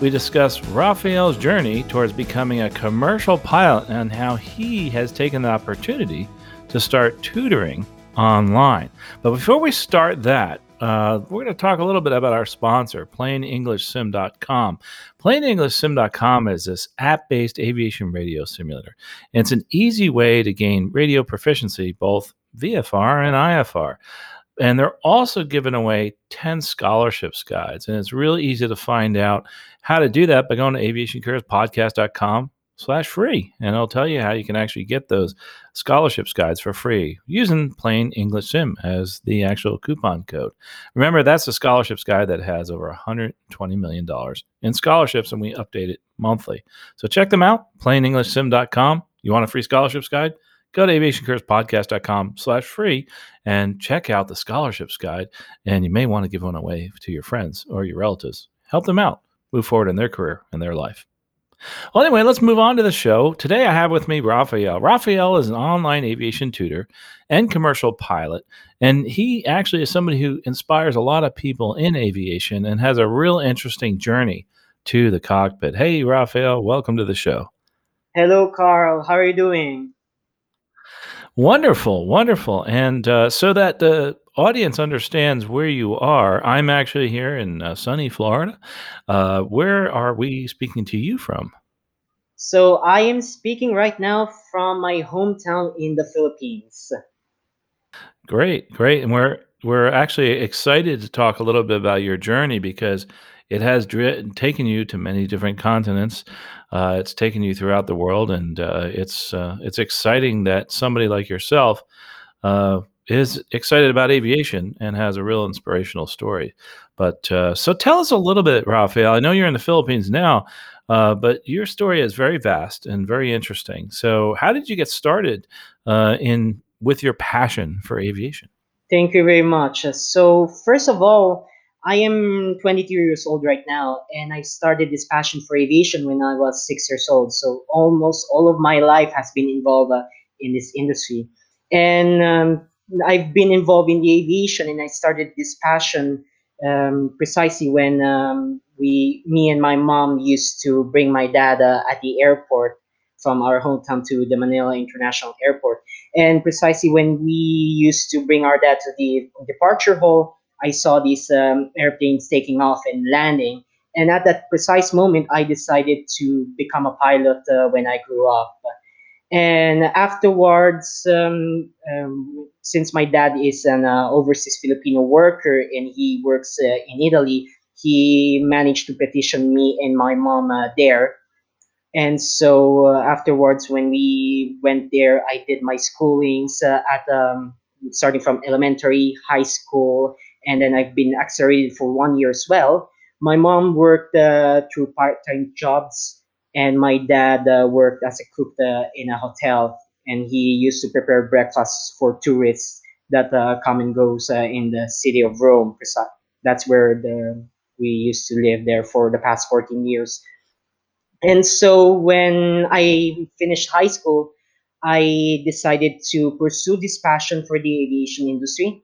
we discuss Raphael's journey towards becoming a commercial pilot and how he has taken the opportunity to start tutoring online. But before we start that, uh, we're going to talk a little bit about our sponsor, PlainEnglishSim.com. PlainEnglishSim.com is this app-based aviation radio simulator. And it's an easy way to gain radio proficiency, both VFR and IFR. And they're also giving away 10 scholarships guides. And it's really easy to find out how to do that by going to aviationcareerspodcast.com slash free. And it'll tell you how you can actually get those scholarships guides for free using plain English sim as the actual coupon code. Remember, that's the scholarships guide that has over $120 million in scholarships, and we update it monthly. So check them out, plainenglishsim.com. You want a free scholarships guide? Go to aviationcareerspodcast.com slash free and check out the scholarships guide. And you may want to give one away to your friends or your relatives. Help them out, move forward in their career and their life. Well, anyway, let's move on to the show. Today I have with me Raphael. Raphael is an online aviation tutor and commercial pilot. And he actually is somebody who inspires a lot of people in aviation and has a real interesting journey to the cockpit. Hey, Raphael, welcome to the show. Hello, Carl. How are you doing? Wonderful, wonderful. And uh, so that the audience understands where you are, I'm actually here in uh, sunny Florida. Uh, where are we speaking to you from? So I am speaking right now from my hometown in the Philippines. Great, great. And we're we're actually excited to talk a little bit about your journey because it has dri- taken you to many different continents. Uh, it's taken you throughout the world, and uh, it's uh, it's exciting that somebody like yourself uh, is excited about aviation and has a real inspirational story. But uh, so tell us a little bit, Raphael. I know you're in the Philippines now, uh, but your story is very vast and very interesting. So how did you get started in with your passion for aviation? Thank you very much. So first of all, I am 22 years old right now, and I started this passion for aviation when I was six years old. So almost all of my life has been involved uh, in this industry, and um, I've been involved in the aviation, and I started this passion um, precisely when um, we, me and my mom, used to bring my dad uh, at the airport from our hometown to the Manila International Airport, and precisely when we used to bring our dad to the departure hall I saw these um, airplanes taking off and landing. And at that precise moment, I decided to become a pilot uh, when I grew up. And afterwards, um, um, since my dad is an uh, overseas Filipino worker and he works uh, in Italy, he managed to petition me and my mom uh, there. And so uh, afterwards, when we went there, I did my schoolings uh, at um, starting from elementary, high school, and then I've been accelerated for one year as well. My mom worked uh, through part-time jobs, and my dad uh, worked as a cook uh, in a hotel, and he used to prepare breakfasts for tourists that uh, come and goes uh, in the city of Rome. That's where the we used to live there for the past 14 years. And so when I finished high school, I decided to pursue this passion for the aviation industry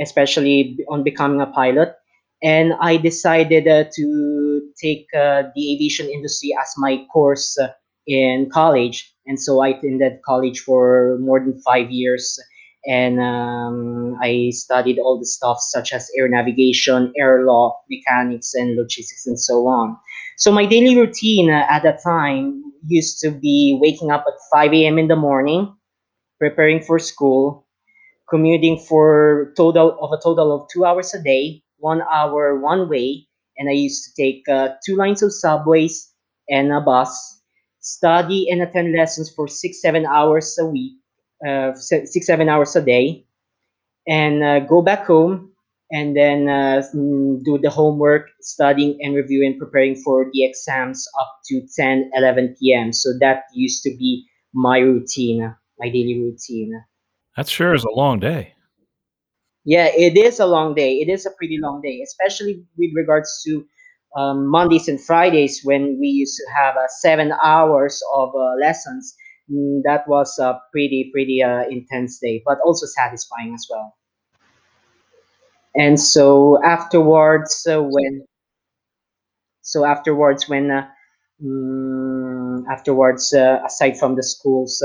especially on becoming a pilot. And I decided uh, to take uh, the aviation industry as my course uh, in college. And so I attended college for more than five years. And um, I studied all the stuff such as air navigation, air law, mechanics, and logistics, and so on. So my daily routine uh, at that time used to be waking up at 5 a.m. in the morning, preparing for school, commuting for total of a total of two hours a day, one hour one way, and I used to take uh, two lines of subways and a bus, study and attend lessons for six seven hours a week, uh, six seven hours a day, and uh, go back home and then uh, mm, do the homework, studying and reviewing, preparing for the exams up to 10, 11 p.m. So that used to be my routine, my daily routine. That sure is a long day. Yeah, it is a long day. It is a pretty long day, especially with regards to um, Mondays and Fridays when we used to have uh, seven hours of uh, lessons. Mm, that was a pretty, pretty uh, intense day, but also satisfying as well. And so afterwards, uh, when so afterwards when uh, mm, afterwards uh, aside from the schools,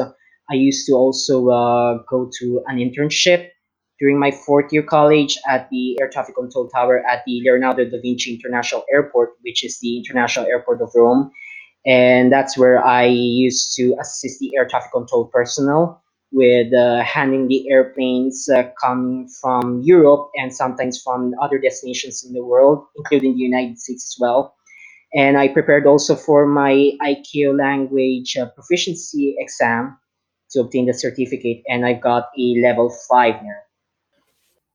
I used to also uh, go to an internship during my fourth year college at the air traffic control tower at the Leonardo da Vinci International Airport, which is the international airport of Rome and that's where I used to assist the air traffic control personnel with uh, handling the airplanes uh, coming from Europe and sometimes from other destinations in the world, including the United States as well. And I prepared also for my ICAO language uh, proficiency exam to obtain the certificate, and I got a level five now.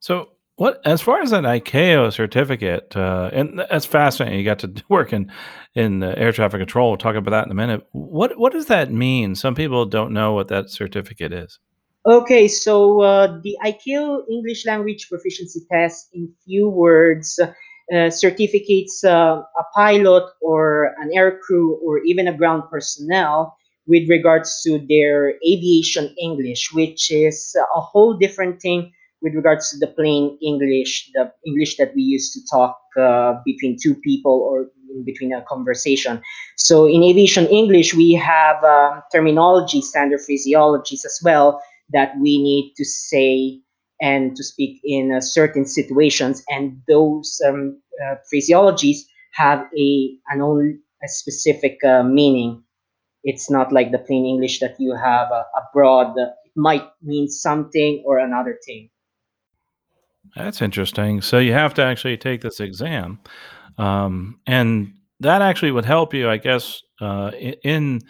So, what as far as an ICAO certificate, uh, and that's fascinating. You got to work in in uh, air traffic control. We'll talk about that in a minute. What what does that mean? Some people don't know what that certificate is. Okay, so uh, the ICAO English Language Proficiency Test, in few words, uh, certificates uh, a pilot or an air crew or even a ground personnel with regards to their aviation English, which is a whole different thing with regards to the plain English, the English that we use to talk uh, between two people or between a conversation. So in aviation English, we have um, terminology, standard phraseologies as well that we need to say and to speak in uh, certain situations, and those um, uh, phraseologies have a an own a specific uh, meaning. It's not like the plain English that you have uh, abroad. It might mean something or another thing. That's interesting. So you have to actually take this exam, um, and that actually would help you, I guess, uh, i- in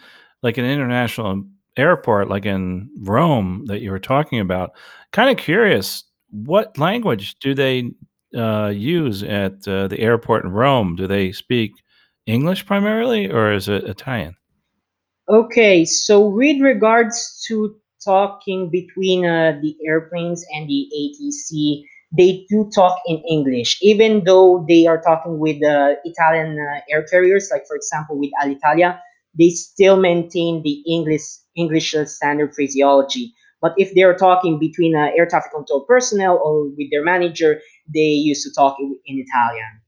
like an international airport, like in Rome that you were talking about. Kind of curious, what language do they uh, use at uh, the airport in Rome? Do they speak English primarily, or is it Italian? Okay, so with regards to talking between uh, the airplanes and the ATC, they do talk in English, even though they are talking with uh, Italian uh, air carriers, like for example with Alitalia, they still maintain the English English standard phraseology. But if they are talking between uh, air traffic control personnel or with their manager, they used to talk in Italian.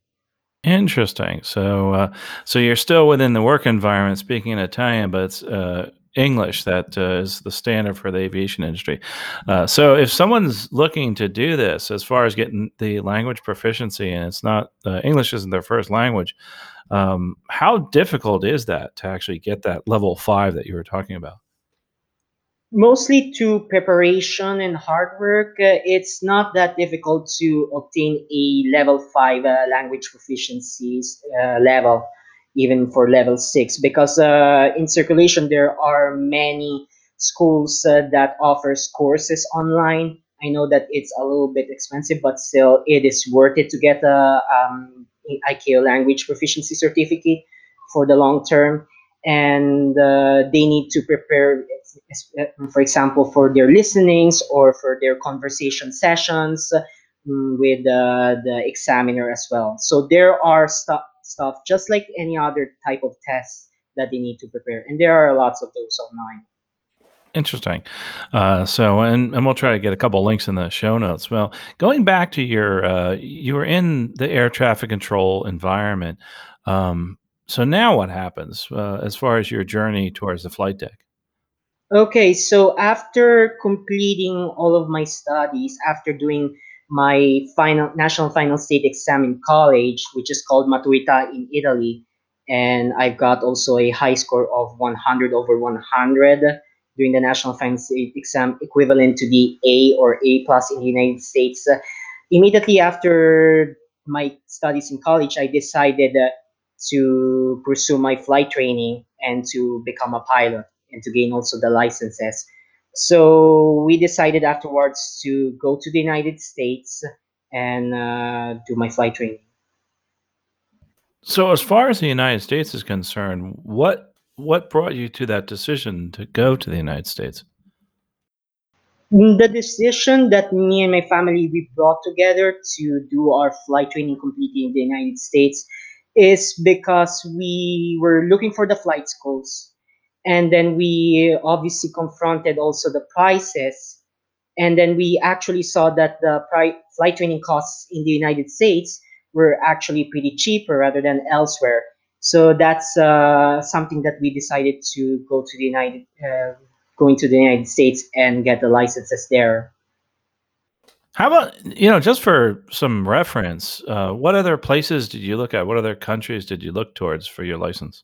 Interesting. So, uh, so you're still within the work environment speaking in Italian, but it's uh, English that uh, is the standard for the aviation industry. Uh, so, if someone's looking to do this, as far as getting the language proficiency, and it's not uh, English isn't their first language, um, how difficult is that to actually get that level five that you were talking about? Mostly to preparation and hard work. Uh, it's not that difficult to obtain a level five uh, language proficiencies uh, level, even for level six, because uh, in circulation there are many schools uh, that offers courses online. I know that it's a little bit expensive, but still it is worth it to get a um, ICAO language proficiency certificate for the long term and uh, they need to prepare for example for their listenings or for their conversation sessions mm, with uh, the examiner as well so there are stuff stuff just like any other type of test that they need to prepare and there are lots of those online Interesting. Uh, so, and and we'll try to get a couple links in the show notes. Well, going back to your, uh, you were in the air traffic control environment. Um, so now what happens uh, as far as your journey towards the flight deck? Okay, so after completing all of my studies, after doing my final national final state exam in college, which is called Maturità in Italy, and I got also a high score of 100 over 100 during the national final state exam, equivalent to the A or A plus in the United States. Uh, immediately after my studies in college, I decided uh, to pursue my flight training and to become a pilot and to gain also the licenses. So we decided afterwards to go to the United States and uh, do my flight training. So, as far as the United States is concerned, what what brought you to that decision to go to the United States? The decision that me and my family we brought together to do our flight training completely in the United States is because we were looking for the flight schools, and then we obviously confronted also the prices and then we actually saw that the pri- flight training costs in the United States were actually pretty cheaper rather than elsewhere. So that's uh, something that we decided to go to the United, uh, going to the United States and get the licenses there. How about you know, just for some reference, uh, what other places did you look at? What other countries did you look towards for your license?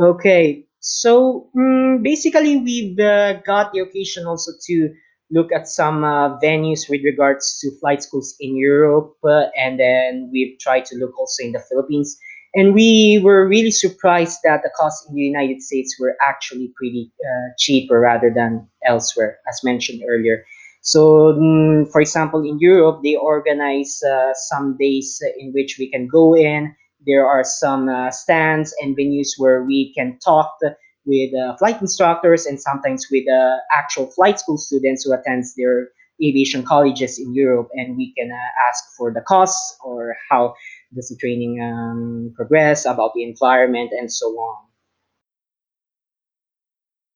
Okay, so mm, basically, we've uh, got the occasion also to look at some uh, venues with regards to flight schools in Europe, uh, and then we've tried to look also in the Philippines. And we were really surprised that the costs in the United States were actually pretty uh, cheaper rather than elsewhere, as mentioned earlier. So, mm, for example, in Europe, they organize uh, some days in which we can go in there are some uh, stands and venues where we can talk with uh, flight instructors and sometimes with uh, actual flight school students who attends their aviation colleges in Europe, and we can uh, ask for the costs or how does the training um, progress, about the environment, and so on.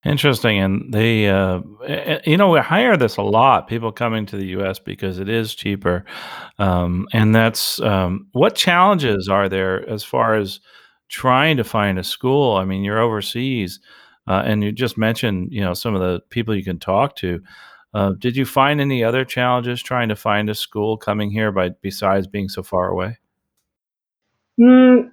Interesting, and they, uh, you know, we hire this a lot. People coming to the U.S. because it is cheaper, um, and that's um, what challenges are there as far as trying to find a school? I mean, you're overseas, uh, and you just mentioned, you know, some of the people you can talk to. Uh, did you find any other challenges trying to find a school coming here by besides being so far away? Hmm,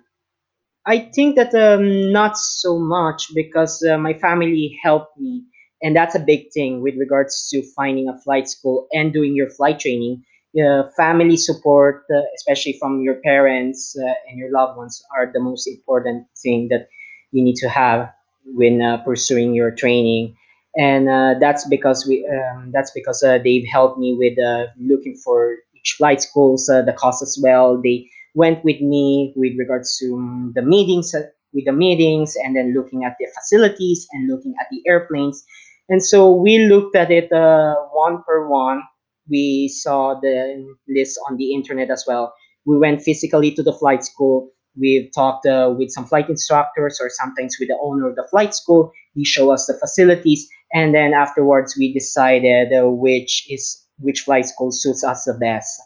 I think that um, not so much because uh, my family helped me, and that's a big thing with regards to finding a flight school and doing your flight training. Uh, family support, uh, especially from your parents uh, and your loved ones, are the most important thing that you need to have when uh, pursuing your training. And uh, that's because we um, that's because they've helped me with looking for each flight schools, the cost as well. They went with me with regards to the meetings, uh, with the meetings, and then looking at the facilities and looking at the airplanes. And so we looked at it uh, one per one. We saw the list on the internet as well. We went physically to the flight school. We've talked uh, with some flight instructors or sometimes with the owner of the flight school. He show us the facilities, and then afterwards we decided uh, which is which flight school suits us the best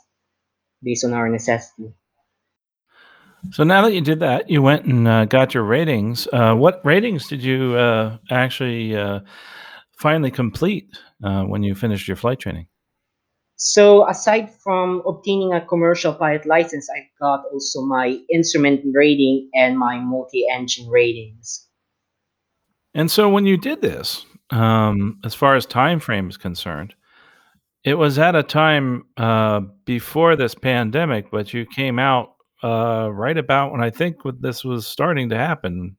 based on our necessity. So now that you did that, you went and uh, got your ratings. Uh, what ratings did you uh, actually uh, finally complete uh, when you finished your flight training? So aside from obtaining a commercial pilot license, I've got also my instrument rating and my multi-engine ratings. And so when you did this, um, as far as time frame is concerned, it was at a time uh, before this pandemic, but you came out uh, right about when I think when this was starting to happen.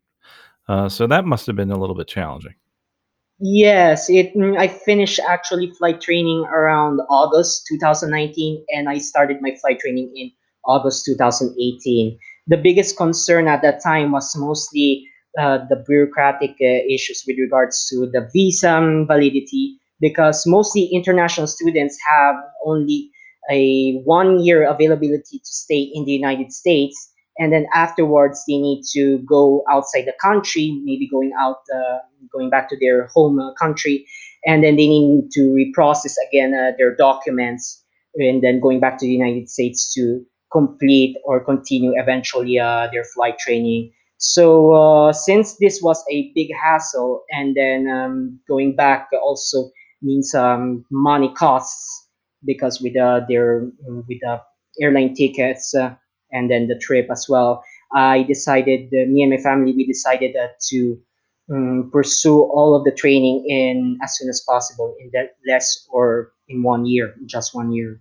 Uh, so that must have been a little bit challenging. Yes, it. mm, I finished actually flight training around August 2019, and I started my flight training in August 2018. The biggest concern at that time was mostly uh, the bureaucratic uh, issues with regards to the visa validity, because mostly international students have only a one year availability to stay in the United States, and then afterwards they need to go outside the country, maybe going out, uh, going back to their home uh, country, and then they need to reprocess again uh, their documents, and then going back to the United States to complete or continue eventually uh, their flight training. So uh, since this was a big hassle, and then um, going back also means um, money costs because with uh, their with the airline tickets uh, and then the trip as well. I decided, uh, me and my family, we decided uh, to um, pursue all of the training in as soon as possible in that less or in one year, just one year.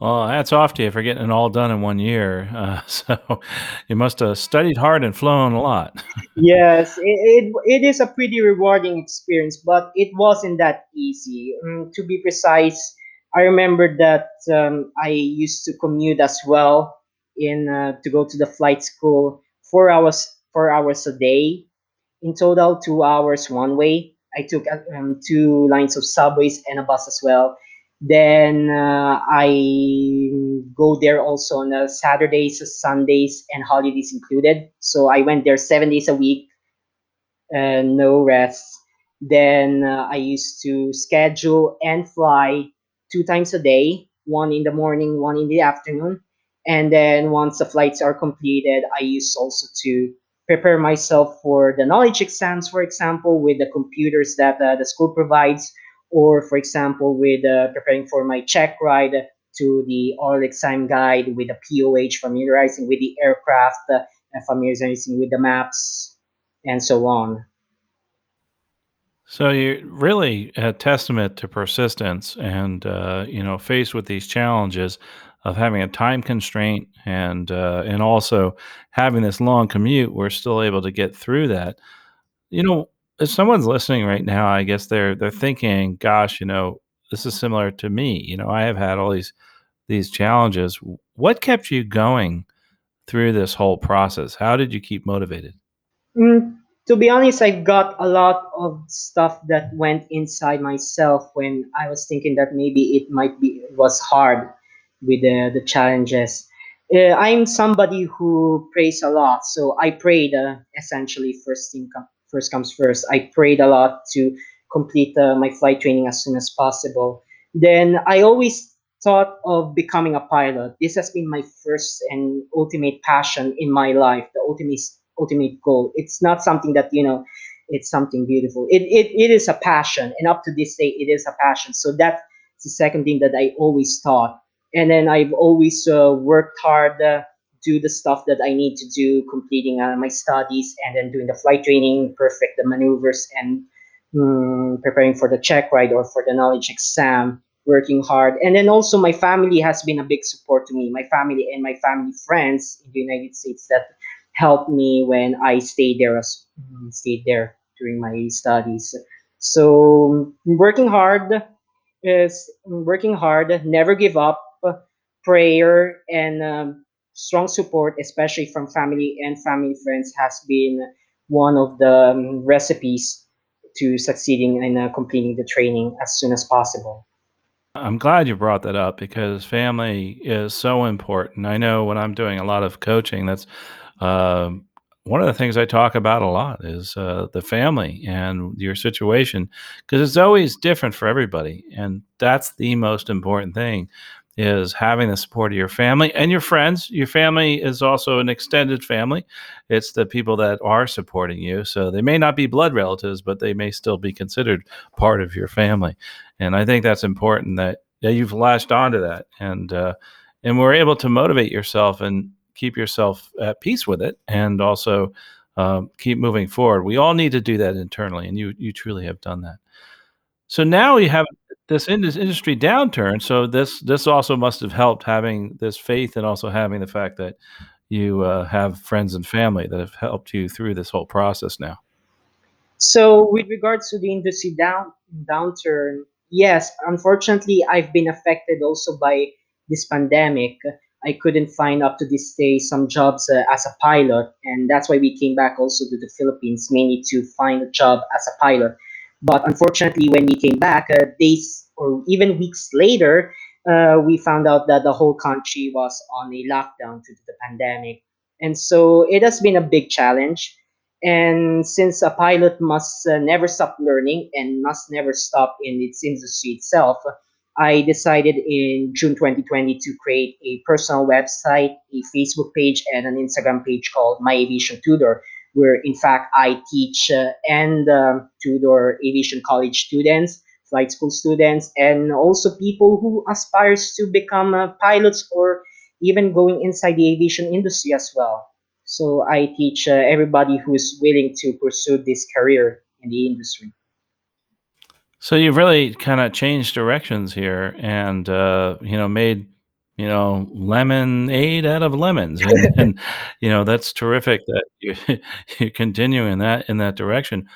Well, hats off to you for getting it all done in one year. Uh, so you must have studied hard and flown a lot. Yes, it, it, it is a pretty rewarding experience, but it wasn't that easy. Um, to be precise, I remember that um, I used to commute as well in uh, to go to the flight school four hours four hours a day in total two hours one way. I took uh, um, two lines of subways and a bus as well. Then uh, I go there also on uh, Saturdays, Sundays, and holidays included. So I went there seven days a week and no rest. Then uh, I used to schedule and fly two times a day, one in the morning, one in the afternoon. And then once the flights are completed, I use also to prepare myself for the knowledge exams, for example, with the computers that uh, the school provides, or for example, with uh, preparing for my check ride to the oral exam guide with the POH, familiarizing with the aircraft, uh, familiarizing with the maps, and so on. So you're really a testament to persistence and, uh, you know, faced with these challenges of having a time constraint and uh, and also having this long commute, we're still able to get through that. You know, if someone's listening right now, I guess they're they're thinking, "Gosh, you know, this is similar to me. You know, I have had all these these challenges. What kept you going through this whole process? How did you keep motivated?" Mm, to be honest, I've got a lot of stuff that went inside myself when I was thinking that maybe it might be it was hard with the, the challenges. Uh, I'm somebody who prays a lot, so I prayed uh, essentially first thing com- first comes first. I prayed a lot to complete uh, my flight training as soon as possible. Then I always thought of becoming a pilot. This has been my first and ultimate passion in my life, the ultimate ultimate goal. It's not something that you know, it's something beautiful. It it, it is a passion, and up to this day, it is a passion. So that's the second thing that I always thought. And then I've always uh, worked hard. Uh, do the stuff that I need to do, completing uh, my studies, and then doing the flight training, perfect the maneuvers, and mm, preparing for the check ride or for the knowledge exam, working hard. And then also, my family has been a big support to me. My family and my family friends in the United States that helped me when I stayed there as mm, stayed there during my studies. So working hard is working hard, never give up, prayer and um, strong support, especially from family and family friends, has been one of the um, recipes to succeeding in uh, completing the training as soon as possible. I'm glad you brought that up because family is so important. I know when I'm doing a lot of coaching, that's um, one of the things I talk about a lot is uh, the family and your situation because it's always different for everybody, and that's the most important thing is having the support of your family and your friends. Your family is also an extended family. It's the people that are supporting you. So they may not be blood relatives, but they may still be considered part of your family. And I think that's important that, that you've latched onto that and uh, and we're able to motivate yourself and keep yourself at peace with it and also um, keep moving forward. We all need to do that internally, and you you truly have done that. So now you have this industry downturn. So this this also must have helped having this faith and also having the fact that you uh, have friends and family that have helped you through this whole process now. So, with regards to the industry down downturn, yes, unfortunately, I've been affected also by this pandemic. I couldn't find up to this day some jobs uh, as a pilot, and that's why we came back also to the Philippines mainly to find a job as a pilot. But unfortunately, when we came back, uh, days or even weeks later, uh, we found out that the whole country was on a lockdown due to the pandemic. And so it has been a big challenge. And since a pilot must uh, never stop learning and must never stop in its industry itself, I decided in June 2020 to create a personal website, a Facebook page, and an Instagram page called My Aviation Tutor, where in fact I teach uh, and um, tutor aviation college students, flight school students, and also people who aspires to become uh, pilots or even going inside the aviation industry as well. So I teach uh, everybody who is willing to pursue this career in the industry. So you've really kind of changed directions here, and uh, you know made you know lemonade out of lemons, and, and you know that's terrific that you you continue in that in that direction.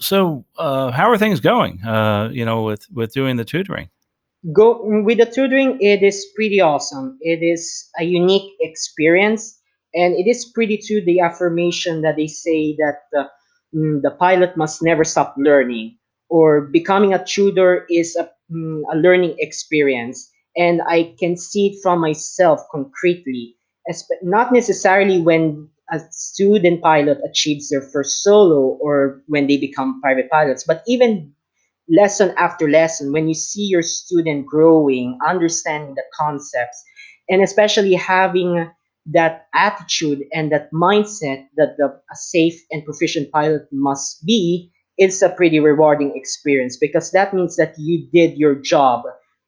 So uh, how are things going? Uh, you know with with doing the tutoring. go with the tutoring it is pretty awesome it is a unique experience and it is pretty true the affirmation that they say that the, mm, the pilot must never stop learning or becoming a tutor is a, mm, a learning experience. And i can see it from myself concretely espe- not necessarily when a student pilot achieves their first solo or when they become private pilots but even lesson after lesson when you see your student growing understanding the concepts and especially having that attitude and that mindset that the, a safe and proficient pilot must be it's a pretty rewarding experience because that means that you did your job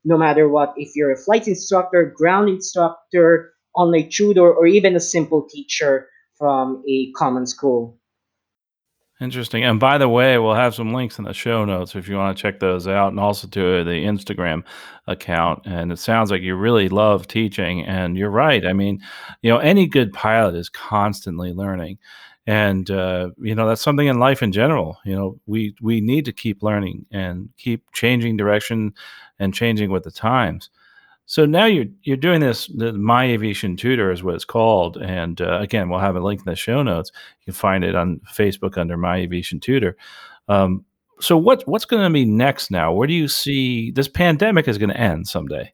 no matter what if you're a flight instructor ground instructor online tutor or even a simple teacher from a common school Interesting. And by the way, we'll have some links in the show notes if you want to check those out and also to the Instagram account. And it sounds like you really love teaching. And you're right. I mean, you know, any good pilot is constantly learning. And uh, you know, that's something in life in general. You know, we we need to keep learning and keep changing direction and changing with the times. So now you're you're doing this. The My Aviation Tutor is what it's called, and uh, again, we'll have a link in the show notes. You can find it on Facebook under My Aviation Tutor. Um, so what what's going to be next now? Where do you see this pandemic is going to end someday?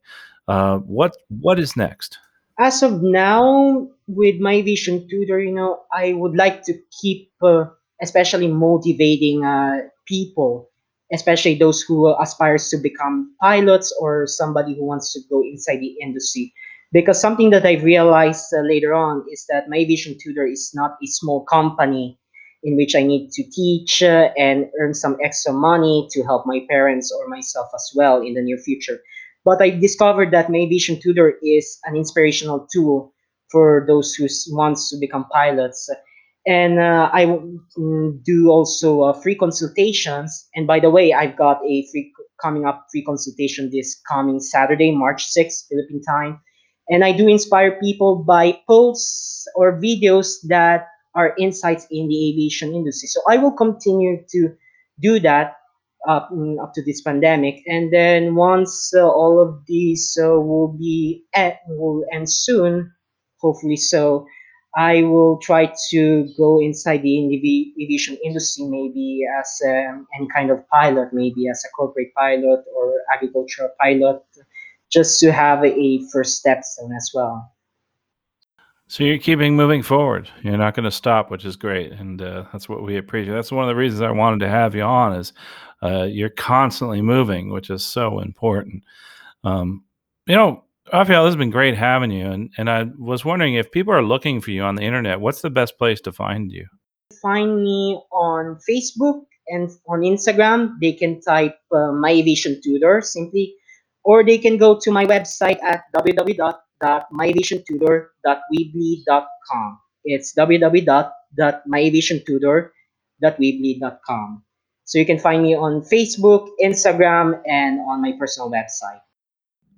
Uh, what what is next? As of now with My Aviation Tutor you know i would like to keep uh, especially motivating uh, people especially those who aspires to become pilots or somebody who wants to go inside the industry. Because something that i realized uh, later on is that My Aviation Tutor is not a small company in which i need to teach uh, and earn some extra money to help my parents or myself as well in the near future but I discovered that My Aviation Tutor is an inspirational tool for those who wants to become pilots. And uh, I mm, do also uh, free consultations. And by the way, I've got a free coming up free consultation this coming Saturday, March 6th, Philippine time. And I do inspire people by posts or videos that are insights in the aviation industry. So I will continue to do that up mm, up to this pandemic. And then once uh, all of these uh, will be at, will end soon hopefully so i will try to go inside the avi- aviation industry maybe as um, any kind of pilot maybe as a corporate pilot or agricultural pilot just to have a first stepstone as well So you're keeping moving forward. You're not going to stop, which is great, and uh, that's what we appreciate. That's one of the reasons I wanted to have you on is uh, you're constantly moving, which is so important. Um, you know, Raphael, this has been great having you, and and I was wondering if people are looking for you on the internet, what's the best place to find you? find me on Facebook and on Instagram. They can type uh, My Aviation Tutor simply, or they can go to my website at www.myaviationtutor.weebly.com. It's www.myaviationtutor.weebly.com. So you can find me on Facebook, Instagram, and on my personal website.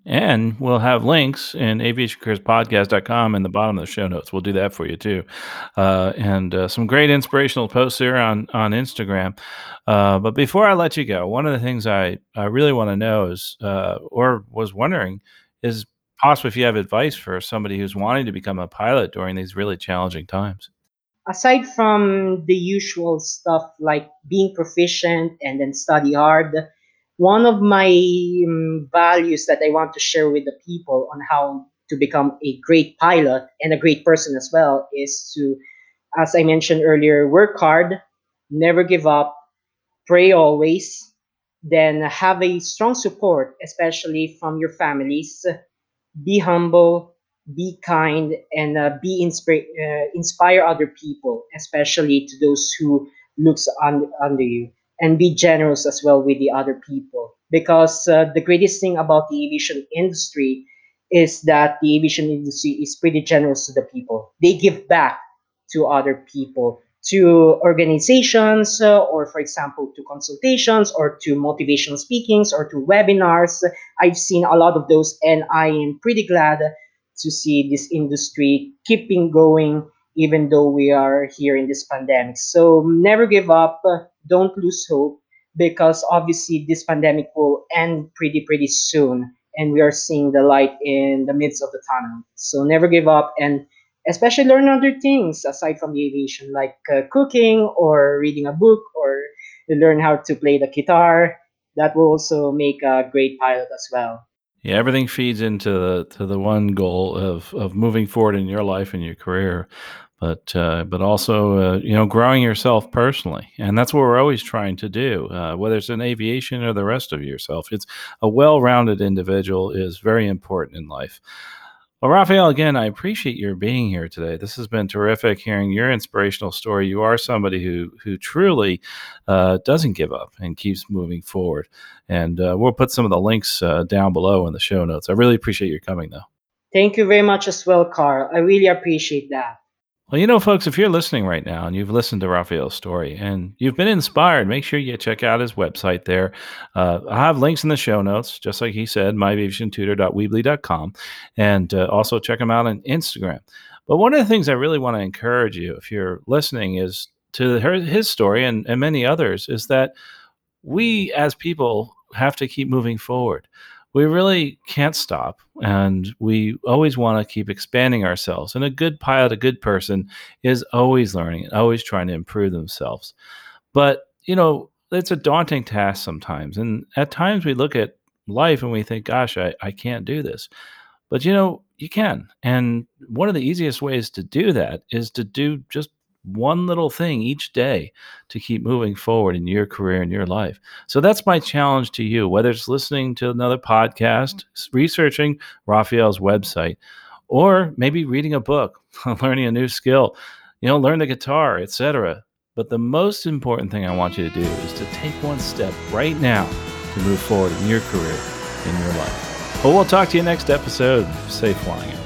And we'll have links in aviationcareerspodcast.com in the bottom of the show notes. We'll do that for you too. Uh, and uh, some great inspirational posts here on, on Instagram. Uh, but before I let you go, one of the things I, I really want to know is, uh, or was wondering, is possible if you have advice for somebody who's wanting to become a pilot during these really challenging times. aside from the usual stuff like being proficient and then study hard, one of my um, values that I want to share with the people on how to become a great pilot and a great person as well is to, as I mentioned earlier, work hard, never give up, pray always, then have a strong support, especially from your families, be humble, be kind, and uh, be inspi- uh, inspire other people, especially to those who looks un- under you, and be generous as well with the other people. Because uh, the greatest thing about the aviation industry is that the aviation industry is pretty generous to the people. They give back to other people, to organizations, uh, or for example, to consultations, or to motivational speakings, or to webinars. I've seen a lot of those, and I am pretty glad to see this industry keeping going even though we are here in this pandemic. So never give up, don't lose hope, because obviously this pandemic will end pretty pretty soon and we are seeing the light in the midst of the tunnel so never give up and especially learn other things aside from the aviation like uh, cooking or reading a book or learn how to play the guitar that will also make a great pilot as well yeah, everything feeds into the to the one goal of of moving forward in your life and your career but uh, but also uh, you know growing yourself personally, and that's what we're always trying to do. Uh, whether it's in aviation or the rest of yourself, it's a well-rounded individual is very important in life. Well, Raphael, again, I appreciate your being here today. This has been terrific hearing your inspirational story. You are somebody who who truly uh, doesn't give up and keeps moving forward. And uh, we'll put some of the links uh, down below in the show notes. I really appreciate your coming, though. Thank you very much as well, Carl. I really appreciate that. Well, you know, folks, if you're listening right now and you've listened to Raphael's story and you've been inspired, make sure you check out his website there. Uh, I have links in the show notes, just like he said, myaviationtutor.weebly.com, and uh, also check him out on Instagram. But one of the things I really want to encourage you, if you're listening, is to her, his story and, and many others, is that we as people have to keep moving forward we really can't stop and we always want to keep expanding ourselves and a good pilot a good person is always learning and always trying to improve themselves. But you know it's a daunting task sometimes and at times we look at life and we think gosh i, I can't do this. But you know you can and one of the easiest ways to do that is to do just one little thing each day to keep moving forward in your career and your life. So that's my challenge to you, whether it's listening to another podcast, researching Raphael's website, or maybe reading a book, learning a new skill, you know, learn the guitar, etc. But the most important thing I want you to do is to take one step right now to move forward in your career, in your life. But we'll talk to you next episode. Safe flying